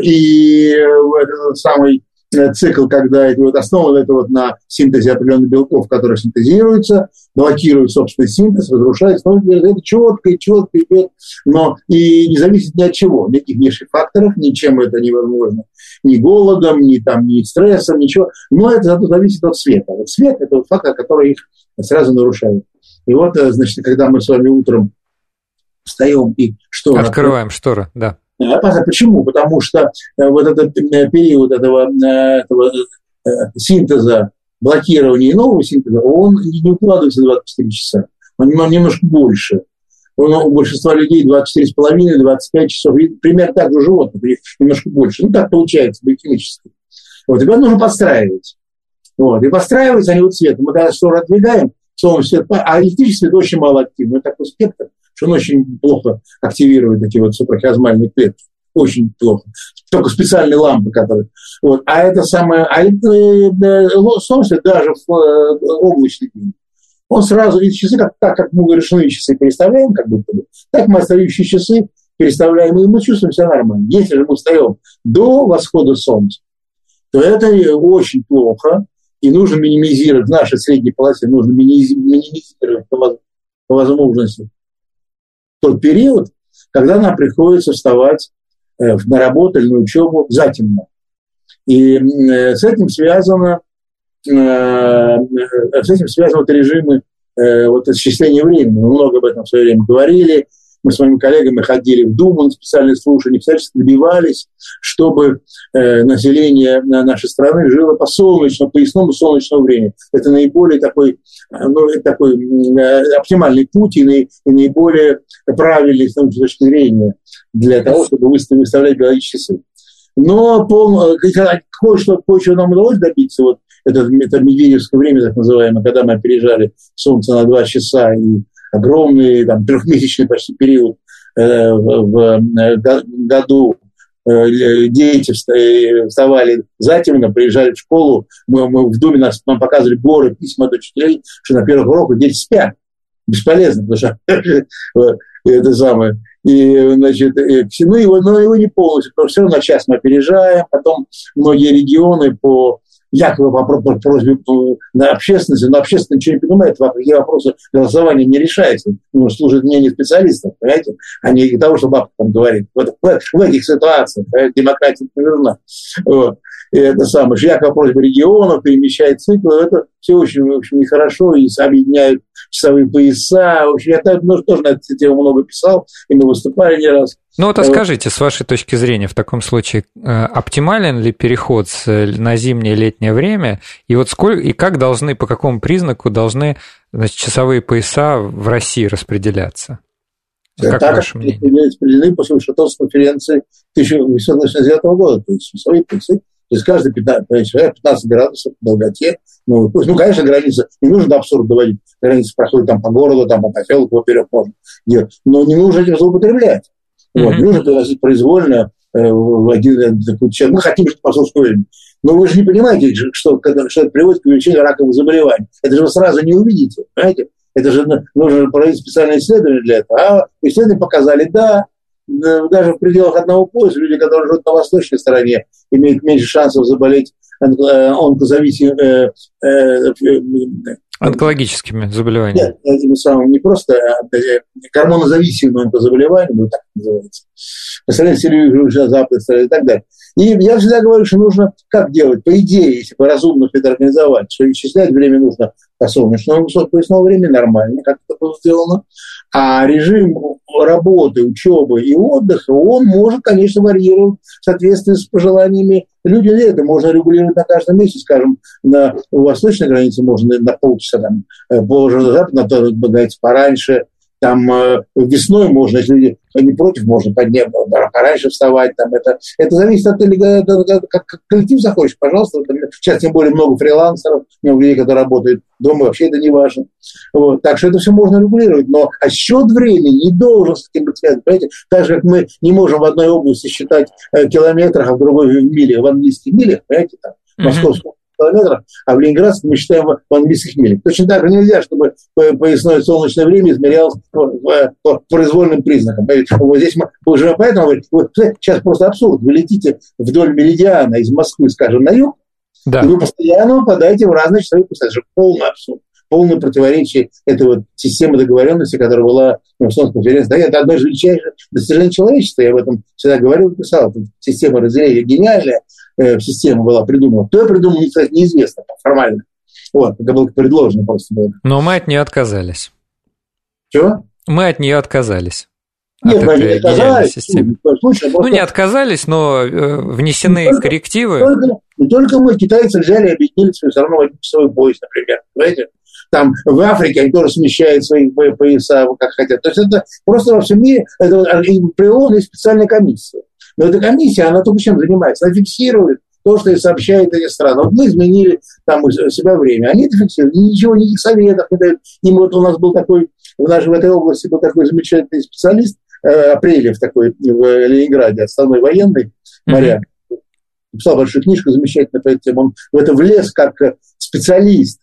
И этот самый Э, цикл, когда это вот основан это вот на синтезе определенных белков, которые синтезируются, блокируют собственный синтез, разрушается. Но это четко и четко идет, но и не зависит ни от чего, никаких внешних факторов, ничем это невозможно. Ни голодом, ни, там, ни стрессом, ничего. Но это зато зависит от света. Вот свет – это вот фактор, который их сразу нарушает. И вот, э, значит, когда мы с вами утром встаем и что? Открываем шторы, да Почему? Потому что э, вот этот э, период этого, э, этого синтеза, блокирования нового синтеза, он не укладывается в 24 часа. Он немножко больше. Он, у большинства людей 24,5-25 часов. Примерно так же у животных, немножко больше. Ну, так получается биохимически. Вот, и нужно подстраивать. Вот, и подстраиваются они вот цветом. Мы когда что отдвигаем, словом, свет, а электрический свет очень мало активный. Это такой спектр что он очень плохо активирует такие вот суprachiasмальные клетки. Очень плохо. Только специальные лампы, которые... Вот. А это самое... А это, э, Солнце даже в э, облачный день. Он сразу, эти часы, как, так как мы ручные часы переставляем, как будто бы, так мы остающие часы переставляем, и мы чувствуем себя нормально. Если же мы встаем до восхода солнца, то это очень плохо, и нужно минимизировать, в нашей средней полосе нужно минимизировать по возможности тот период, когда нам приходится вставать э, на работу или на учебу затемно. И э, с этим связано, э, с этим связаны вот режимы вот исчисления времени. Мы много об этом в свое время говорили. Мы с моими коллегами ходили в Думу на специальные слушания, всячески добивались, чтобы э, население нашей страны жило по солнечному, по ясному солнечному времени. Это наиболее такой, ну, такой оптимальный путь и, и наиболее правильный с точки зрения для того, чтобы выставлять биологические часы. Но пол, кое-что, кое-что нам удалось добиться. Вот это, это медведевское время, так называемое, когда мы опережали Солнце на два часа и огромный там, трехмесячный почти период э, в э, году э, дети вставали затемно, приезжали в школу, мы, мы в Думе нас, нам показывали горы, письма от учителей, что на первых уроках дети спят. Бесполезно, потому что это самое. И, значит, ну, его, но его не полностью, потому что все равно час мы опережаем, потом многие регионы по якобы по, просьбе на общественности, но общественность ничего не понимает, какие вопросы голосования не решаются. Ну, служит мнение специалистов, понимаете, а не того, что бабка там говорит. Вот, в, в этих ситуациях демократия не. Вот. И это самое, якобы просьба регионов перемещает циклы, это все очень, общем, нехорошо, и объединяют часовые пояса. В общем, я ну, тоже на эту тему много писал, и мы выступали не раз. Ну вот а скажите, с вашей точки зрения, в таком случае, э, оптимален ли переход на зимнее летнее время, и вот сколько, и как должны, по какому признаку должны значит, часовые пояса в России распределяться? Как так, ваше мнение? распределены после Вашингтонской конференции 1889 года, то есть часовые поясы то есть каждый 15, 15 градусов по долготе. Ну, ну, конечно, граница, не нужно до абсурда доводить. Граница проходит там по городу, там по поселку, поперек можно делать. Но не нужно этим злоупотреблять. Mm-hmm. Вот, не нужно приносить произвольно э, в один такой человек. Мы хотим, чтобы пошел в школе. Но вы же не понимаете, что, когда, что это приводит к увеличению раковых заболеваний. Это же вы сразу не увидите, понимаете? Это же нужно проводить специальные исследования для этого. А исследования показали, да, даже в пределах одного пояса люди, которые живут на восточной стороне, имеют меньше шансов заболеть э, онкозависимыми э, э, онкологическими заболеваниями. Нет, этими самыми не просто а, гормонозависимые онкозаболевания, ну так называется. Представляете, Сирию, Запад и так далее. И я всегда говорю, что нужно как делать? По идее, если бы разумно это организовать, что исчислять время нужно по солнечному поясному времени нормально, как это было сделано. А режим работы, учебы и отдыха, он может, конечно, варьировать в соответствии с пожеланиями людей. Это можно регулировать на каждом месте, скажем, на восточной границе можно на полчаса, там, э, позже, на запад, на, пораньше, там э, весной можно, если люди не против, можно поднять, пораньше вставать. Там, это, это зависит от того, как, как коллектив захочет, пожалуйста. Сейчас тем более много фрилансеров, много людей, которые работают дома, вообще это не важно. Вот. Так что это все можно регулировать. Но отсчет времени не должен с этим быть связан. Понимаете? Так же, как мы не можем в одной области считать э, километрах, а в другой в милях, в английских милях, понимаете, там, московском километров, а в Ленинградске мы считаем в английских милях. Точно так же нельзя, чтобы поясное солнечное время измерялось по, по произвольным признакам. Вот здесь мы уже поэтому вот, сейчас просто абсурд. Вы летите вдоль меридиана из Москвы, скажем, на юг, да. и вы постоянно попадаете в разные часовые пояса. Это же полный абсурд полное противоречие этой вот системы договоренности, которая была на Вашингтонской конференции. Да, это одно из величайших достижений человечества. Я об этом всегда говорил и писал. Система разделения гениальная система была придумана. Кто ее придумал, кстати, неизвестно формально. Вот, это было предложено просто было. Но мы от нее отказались. Чего? Мы от нее отказались. Нет, мы не отказались. Системы. Случае. Ну, не отказались, но э, внесены только, коррективы. Только, не только мы, китайцы взяли и объединили все равно в один часовой пояс, например. Понимаете? там в Африке они тоже смещают свои пояса как хотят. То есть это просто во всем мире, это приложена специальная комиссия. Но эта комиссия, она только чем занимается? Она фиксирует то, что и сообщает эти страны. Вот мы изменили там у себя время, они это фиксируют, ничего, никаких советов не дают. И вот у нас был такой, в нашей в этой области был такой замечательный специалист, э, Апрелев такой в Ленинграде, основной военный моряк, mm-hmm. написал большую книжку замечательно по этой теме. Он в это влез как специалист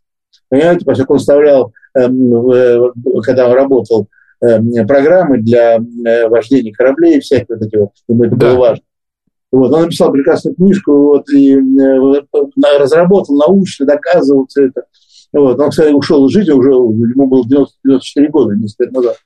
Понимаете, поскольку он вставлял, эм, э, когда он работал, программы для э, вождения кораблей, всякие вот эти вот, ему это да. было важно. Вот, он написал прекрасную книжку вот, и э, разработал научно, доказывал все это. Вот, он, кстати, ушел из жизни уже, ему было 90, 94 года, несколько лет назад.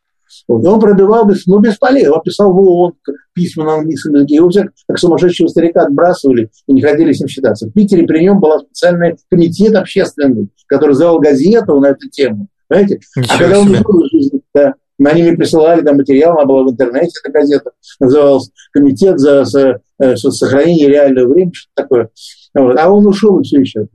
Вот. И он пробивал, без, ну, бесполезно. Он писал в ООН письма на английском языке. Его всех, как сумасшедшего старика, отбрасывали и не ходили с ним считаться. В Питере при нем был специальный комитет общественный, который завел газету на эту тему. Понимаете? Ничего а когда он ушел из жизни, да, На ними присылали там материал, она была в интернете, эта газета, называлась «Комитет за, за сохранение реального времени», что-то такое. Вот. А он ушел и все еще.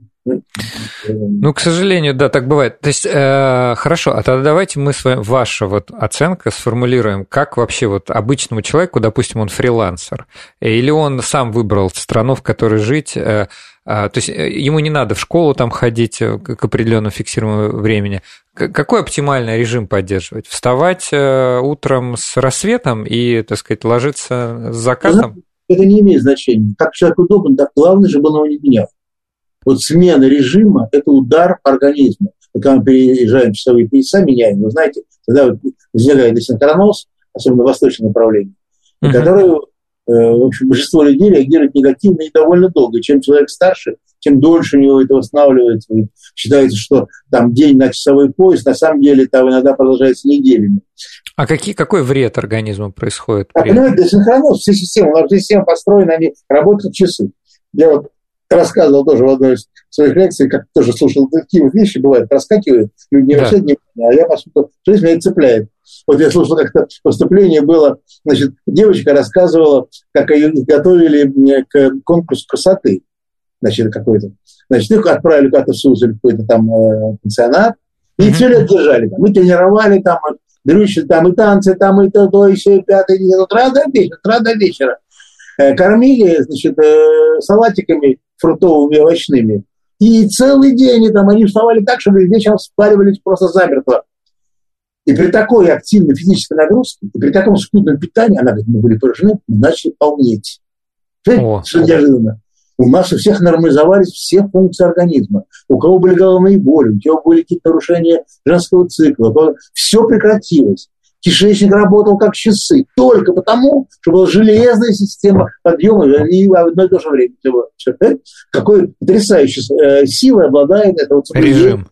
Ну, к сожалению, да, так бывает. То есть, э, хорошо, а тогда давайте мы с вами, ваша вот оценка сформулируем, как вообще вот обычному человеку, допустим, он фрилансер, или он сам выбрал страну, в которой жить, э, э, то есть э, ему не надо в школу там ходить э, к определенному фиксированному времени. Какой оптимальный режим поддерживать? Вставать э, утром с рассветом и, так сказать, ложиться с закатом? Это не имеет значения. Как человек удобно, так главное, чтобы он его не менял. Вот смена режима – это удар по организму. Когда мы переезжаем часовые пояса, меняем, вы знаете, когда вот возникает десинхроноз, особенно в восточном направлении, uh-huh. который, в общем, большинство людей реагирует негативно и довольно долго. Чем человек старше, тем дольше у него это восстанавливается. И считается, что там день на часовой пояс, на самом деле там иногда продолжается неделями. А какие, какой вред организму происходит? А, понимаете, десинхроноз, все системы, у нас система построена, они работают часы. Я вот рассказывал тоже в одной из своих лекций, как тоже слушал такие вещи, бывает, проскакивают, люди не обращают да. внимания, а я, поскольку жизнь меня цепляет. Вот я слушал как-то поступление было, значит, девочка рассказывала, как ее готовили к конкурсу красоты, значит, какой-то. Значит, их отправили куда-то в Сузель, какой-то там э, пансионат, и mm-hmm. все лет держали. Мы тренировали там, дрючили там и танцы, там и то, то, и все, и пятое, и утра до вечера, утра до вечера. Э, кормили, значит, э, салатиками фруктовыми овощными. И целый день там они вставали так, чтобы вечером спаривались просто замертво. И при такой активной физической нагрузке, и при таком скудном питании, она говорит, мы были поражены, мы начали полнеть. О. Что неожиданно. У нас у всех нормализовались все функции организма. У кого были головные боли, у кого были какие-то нарушения женского цикла, все прекратилось. Кишечник работал как часы, только потому, что была железная система подъема и в одно и то же время. Какой потрясающей э, силой обладает это вот. Режим.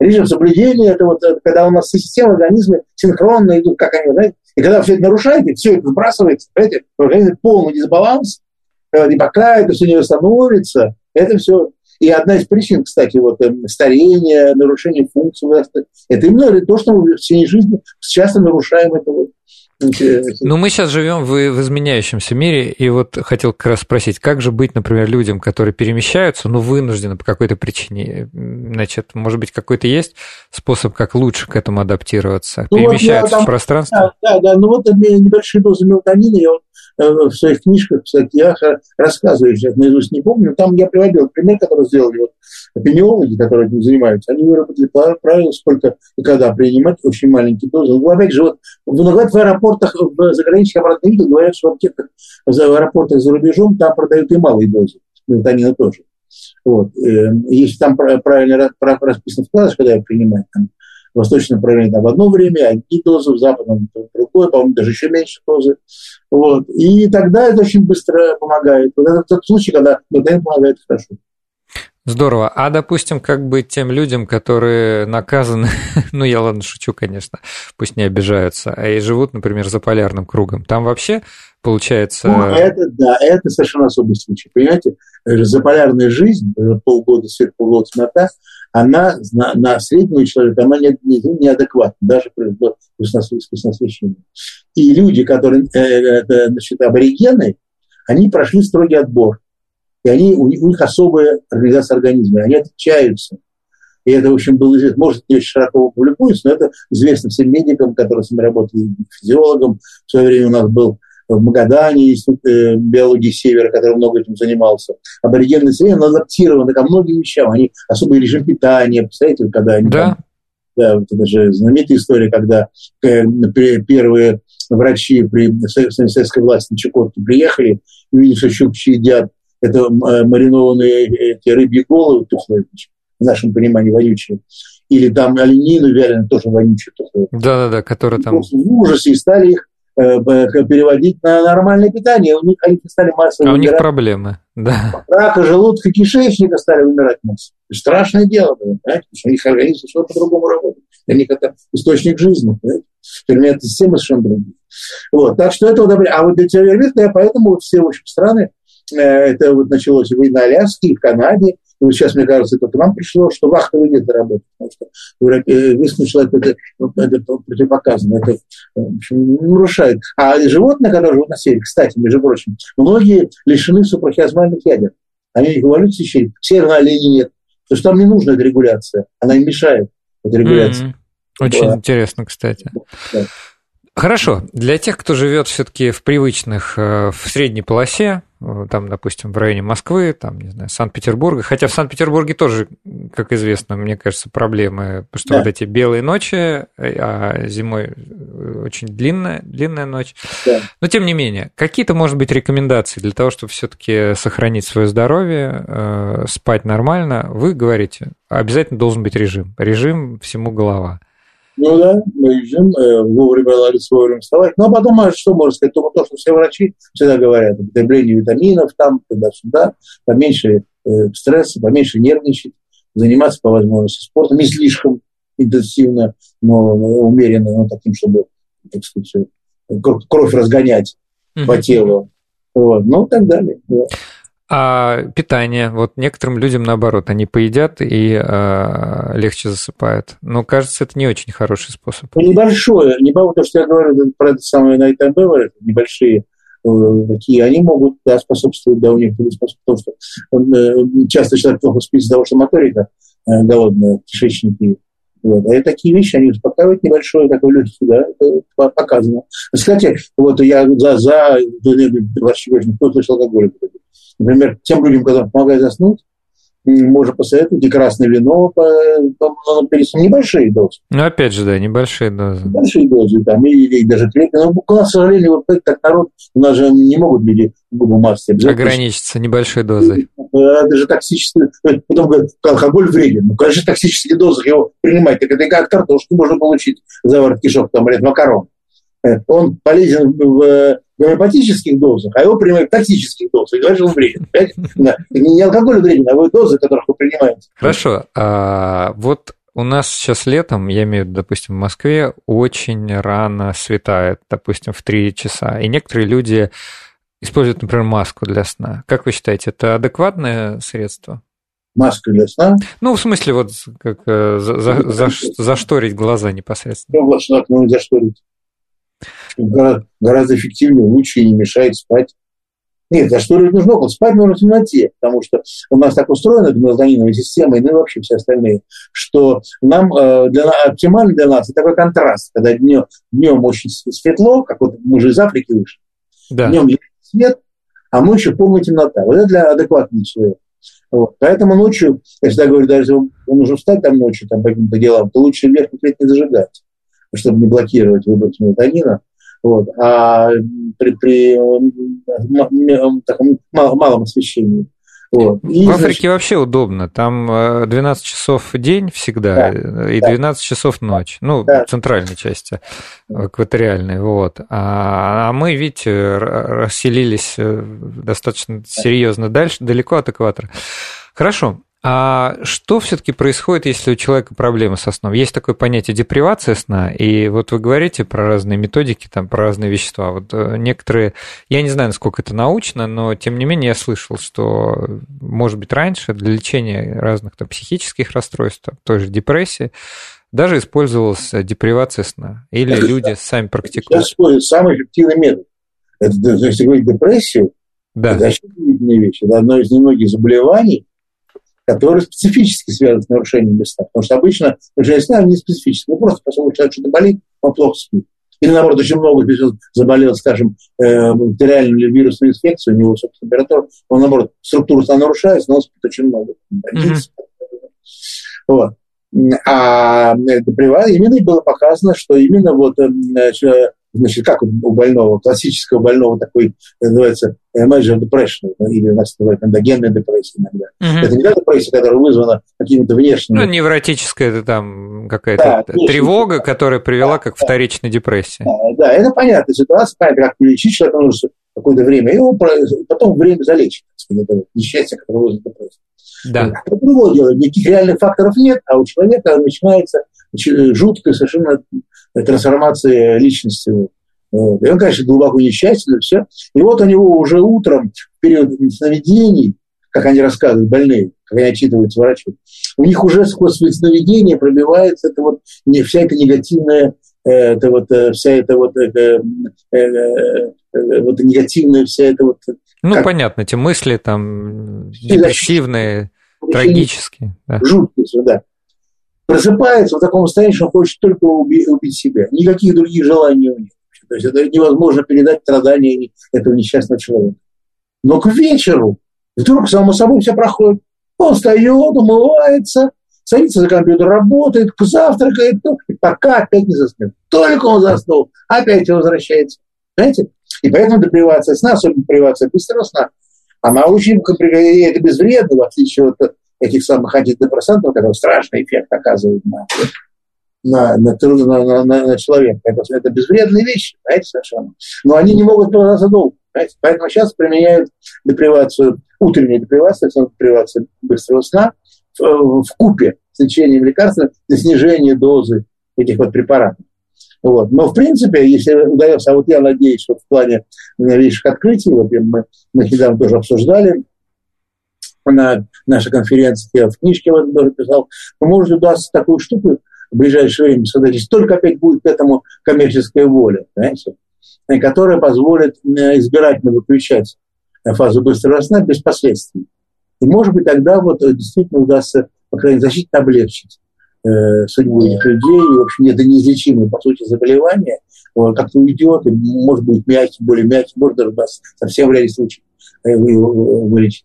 Режим соблюдения, это вот э, когда у нас системы организма синхронно идут, как они, знаете, и когда все это нарушаете, все это сбрасывается, понимаете, организм полный дисбаланс, э, и пока это все не восстановится, это все и одна из причин, кстати, вот эм, старения, нарушение функций, это именно то, что мы в течение жизни часто нарушаем это вот ну, мы сейчас живем в, в изменяющемся мире, и вот хотел как раз спросить, как же быть, например, людям, которые перемещаются, но вынуждены по какой-то причине, значит, может быть, какой-то есть способ, как лучше к этому адаптироваться, ну, перемещаются вот там, в пространстве? Да, да, да, ну вот небольшие дозы мелатонина, я вот Э, в своих книжках, кстати, я рассказываю, сейчас наизусть не помню, там я приводил пример, который сделали вот эпидемиологи, которые этим занимаются, они выработали правило, сколько и когда принимать очень маленькие дозы. Ну, опять же, вот говорят, в аэропортах, в заграничных обратных видах говорят, что в аптеках, в аэропортах за рубежом там продают и малые дозы, мелатонина тоже. Вот. Э, если там правильно расписан вкладыш, когда я принимаю, там, в восточном направлении там, в одно время, одни дозы, в западном в другое, по-моему, даже еще меньше дозы. Вот. И тогда это очень быстро помогает. Вот это тот случай, когда ГДН помогает хорошо. Здорово. А, допустим, как быть тем людям, которые наказаны, ну, я ладно шучу, конечно, пусть не обижаются, а и живут, например, за полярным кругом. Там вообще получается... Ну, это, да, это совершенно особый случай. Понимаете, заполярная жизнь, полгода свет, полгода темнота, она на, на среднего человека, она не, не, неадекватна, даже освещении. И люди, которые, э, это, значит, аборигены, они прошли строгий отбор. И они, у, у них особая организация организма, они отличаются. И это, в общем, было известно, может, не очень широко публикуется, но это известно всем медикам, которые с нами работали, физиологам. В свое время у нас был в Магадане институт э, биологии Севера, который много этим занимался. Аборигенное население адаптировано ко многим вещам. Они особый режим питания, представляете, когда они да. там, да, вот это же знаменитая история, когда э, первые врачи при советской власти на Чукотке приехали, увидели, что щукчи едят это э, маринованные эти рыбьи головы тухлые, в нашем понимании вонючие, или там оленину вяленую, тоже вонючие тухлые. Да-да-да, которые там... В ужасе и стали их переводить на нормальное питание. У них они стали массово А у них проблемы, да. Рака желудка, кишечника стали умирать массово. Страшное дело, понимаете? У них организм совершенно по-другому работает. Для них это источник жизни, понимаете? Ферментная система совершенно другая. Вот, так что это удобрение. А вот для террориста, поэтому все, в общем, страны, э, это вот началось и на Аляске, и в Канаде, вот сейчас, мне кажется, это к нам пришло, что вахтовый нет работы, потому что местный человек это, это противопоказано, это в общем, нарушает. А животные, которые живут на севере, кстати, между прочим, многие лишены супрахиазмальных ядер. Они эволюции еще северной олени нет. Потому что там не нужна эта регуляция, она им мешает, эта регуляция. Mm-hmm. Очень да. интересно, кстати. Да. Хорошо. Для тех, кто живет все-таки в привычных, э, в средней полосе, э, там, допустим, в районе Москвы, там, не знаю, Санкт-Петербурга, хотя в Санкт-Петербурге тоже, как известно, мне кажется, проблемы, потому что да. вот эти белые ночи, э, а зимой очень длинная, длинная ночь. Да. Но тем не менее, какие-то, может быть, рекомендации для того, чтобы все-таки сохранить свое здоровье, спать нормально, вы говорите, обязательно должен быть режим. Режим всему голова. Ну да, мы едем, э, вовремя ложиться, вовремя вставать. Ну а потом, а что можно сказать, только то, что все врачи всегда говорят, употребление витаминов там, туда-сюда, поменьше э, стресса, поменьше нервничать, заниматься по возможности спортом, не слишком интенсивно, но умеренно, но таким, чтобы, так сказать, кровь разгонять mm-hmm. по телу. Вот, ну, и так далее. Да. А питание, вот некоторым людям наоборот, они поедят и э, легче засыпают. Но кажется, это не очень хороший способ. Ну, небольшое, не то, что я говорю про это самое Night and небольшие э, такие, они могут да, способствовать, да, у них способствовать, потому что э, часто человек плохо спит из-за того, что моторика э, голодная, кишечники. Вот. А такие вещи, они успокаивают небольшое такое легкие, да, это показано. Кстати, вот я за, за 20 год кто слышал алкоголь. Например, тем людям, которым помогает заснуть, можно посоветовать и красное вино по, небольшие дозы. Ну, опять же, да, небольшие дозы. Небольшие дозы, там, и, и даже крепкие. Но у нас, к сожалению, вот так народ, у нас же не могут люди губы мазать. Ограничиться небольшой дозой. Это же токсический, потом говорят, алкоголь вреден. Ну, конечно, токсические дозы его принимать. Так это как картошку можно получить заворот кишок, там, говорят, макарон. Э, он полезен в гомеопатических дозах, а его принимают в токсических дозах. И говорят, что он вреден. Да. Не алкоголь вреден, а вы дозы, которых вы принимаете. Хорошо. А, вот у нас сейчас летом, я имею в виду, допустим, в Москве, очень рано светает, допустим, в 3 часа. И некоторые люди используют, например, маску для сна. Как вы считаете, это адекватное средство? Маска для сна? Ну, в смысле, вот как э, за, за, за, зашторить глаза непосредственно. Ну, глаз ну, зашторить гораздо, гораздо эффективнее, лучше и не мешает спать. Нет, а что нужно? Вот спать нужно в темноте, потому что у нас так устроена эта мелатониновая система, и ну и вообще все остальные, что нам э, для, оптимально для нас это такой контраст, когда днем, днем очень светло, как вот мы же из Африки вышли, да. днем свет, а ночью полная темнота. Вот это для адекватного человека. Вот. Поэтому ночью, я всегда говорю, даже если он нужно встать там ночью там, по каким-то делам, то лучше верхний свет не зажигать, чтобы не блокировать выброс мелатонина. Вот. А при, при таком малом освещении. Вот. И, в Африке значит, вообще удобно. Там 12 э, часов день всегда да, и 12 да. часов ночь. Ну, да. в центральной части, экваториальной. Вот. А, а мы, видите, расселились э, достаточно серьезно дальше, далеко от экватора. Хорошо. А что все-таки происходит, если у человека проблемы со сном? Есть такое понятие депривация сна, и вот вы говорите про разные методики, там, про разные вещества. Вот э, некоторые, я не знаю, насколько это научно, но тем не менее я слышал, что, может быть, раньше для лечения разных там, психических расстройств, там, той же депрессии, даже использовалась депривация сна. Или это, люди сами практикуют. Сейчас самый эффективный метод. Это, если говорить депрессию, да. это очень вещь. Это одно из немногих заболеваний, которые специфически связаны с нарушением сна. Потому что обычно нарушение сна не специфически. Ну, просто поскольку человек что-то болит, он плохо спит. Или, наоборот, очень много заболел, скажем, э, бактериальную или вирусную инфекцию, у него, собственно, температура, он, наоборот, структура сна нарушается, но он спит очень много. Mm-hmm. Вот. А это именно было показано, что именно вот э, значит, как у больного, классического больного такой, называется major depression, или у нас называют эндогенная депрессия иногда. Угу. Это не та депрессия, которая вызвана какими-то внешними... Ну, невротическая, это там какая-то да, тревога, да, которая привела да, к вторичной да, депрессии. Да, да, это понятная ситуация, понятно, как лечить человека нужно какое-то время, и его потом время залечить, так сказать, это несчастье, которое вызвано депрессией. Да. Это другое дело, никаких реальных факторов нет, а у человека начинается жуткая совершенно трансформация личности. Вот. И он, конечно, глубоко несчастен, и все. И вот у него уже утром, в период сновидений, как они рассказывают, больные, как они отчитываются врачи, у них уже сквозь сновидение пробивается это вот не вся эта негативная это вот вся эта вот, это, вот негативная вся эта вот ну, как... понятно, эти мысли там депрессивные, трагические. Да. Жуткие, да. Просыпается в таком состоянии, что он хочет только убить, убить себя. Никаких других желаний у него. То есть это невозможно передать страдания этого несчастного человека. Но к вечеру вдруг само собой все проходит. Он встает, умывается, садится за компьютер, работает, завтракает, ну, и пока опять не заснет. Только он заснул, опять возвращается. Знаете? И поэтому депривация сна, особенно депривация быстрого сна, она очень это безвредно, в отличие от этих самых антидепрессантов, которые страшный эффект оказывают на, на, на, на, на, на человека. Это, это безвредные вещи, знаете, совершенно. Но они не могут продолжаться долго. Знаете? Поэтому сейчас применяют депривацию, утреннюю депривацию, депривацию быстрого сна в, в купе с лечением лекарств для снижения дозы этих вот препаратов. Вот. Но, в принципе, если удается, а вот я надеюсь, что в плане новейших открытий, вот мы, мы недавно тоже обсуждали на нашей конференции, я в книжке вот писал, то может удастся такую штуку в ближайшее время создать, если только опять будет к этому коммерческая воля, знаете, которая позволит избирательно выключать фазу быстрого сна без последствий. И, может быть, тогда вот действительно удастся, по крайней мере, значительно облегчить э, судьбу этих людей. И, в общем, это неизлечимое, по сути, заболевание. Он как-то уйдет, и, может быть, мягкий, более мягкий, может даже удастся совсем в ряде случаев э, вылечить.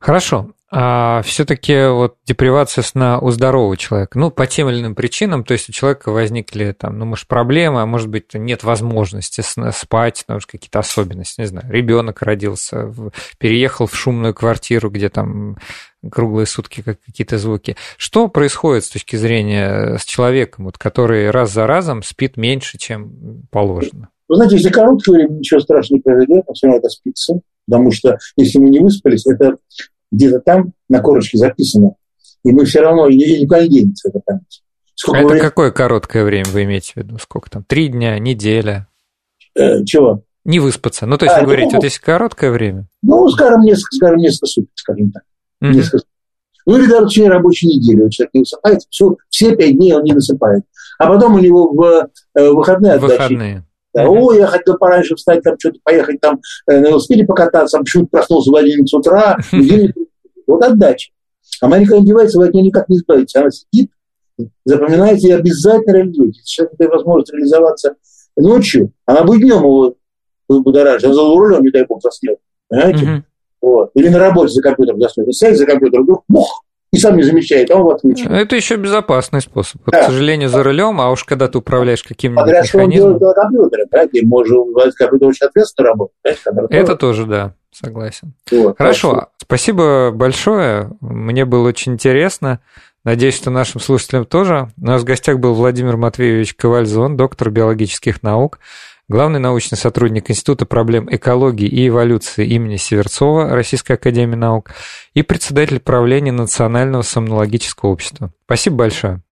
Хорошо а все-таки вот депривация сна у здорового человека, ну, по тем или иным причинам, то есть у человека возникли там, ну, может, проблемы, а может быть, нет возможности спать, потому что какие-то особенности, не знаю, ребенок родился, переехал в шумную квартиру, где там круглые сутки как какие-то звуки. Что происходит с точки зрения с человеком, вот, который раз за разом спит меньше, чем положено? Вы знаете, если короткое время ничего страшного не произойдет, все равно это спится. Потому что если мы не выспались, это где-то там на корочке записано. И мы все равно, никуда не денется эта память. Сколько это времени... какое короткое время вы имеете в виду? Сколько там? Три дня, неделя? Э, чего? Не выспаться. Ну, то есть, а, вы говорите, ну, вот если короткое время? Ну, скажем, несколько, скажем, несколько суток, скажем так. Mm-hmm. Несколько ну, или даже в течение рабочей недели он человек не высыпает, все, все пять дней он не высыпает. А потом у него в э, выходные отдачи. Выходные. Да, mm-hmm. О, я хотел пораньше встать, там что-то поехать там э, на велосипеде покататься, а почему-то проснулся в 11 утра, вот отдача. А Марика не девается, вы от нее никак не избавитесь. Она сидит, запоминайте и обязательно реализуйте. Сейчас это возможность реализоваться ночью, она будет днем его будоражить, он за рулем, не дай бог, заснет. Понимаете? Mm-hmm. Вот. Или на работе за компьютером заснет. И сядет за компьютером, вдруг, бух, и сам не замечает, а он вот отключен. Это еще безопасный способ. Да. К сожалению, за рулем, а уж когда ты управляешь каким-нибудь Подряд, механизмом... что он делает на компьютере, да, где можно компьютер очень ответственно работать. Это тоже, да, согласен. Вот, Хорошо, так спасибо большое, мне было очень интересно. Надеюсь, что нашим слушателям тоже. У нас в гостях был Владимир Матвеевич Ковальзон, доктор биологических наук главный научный сотрудник Института проблем экологии и эволюции имени Северцова Российской академии наук и председатель правления Национального сомнологического общества. Спасибо большое.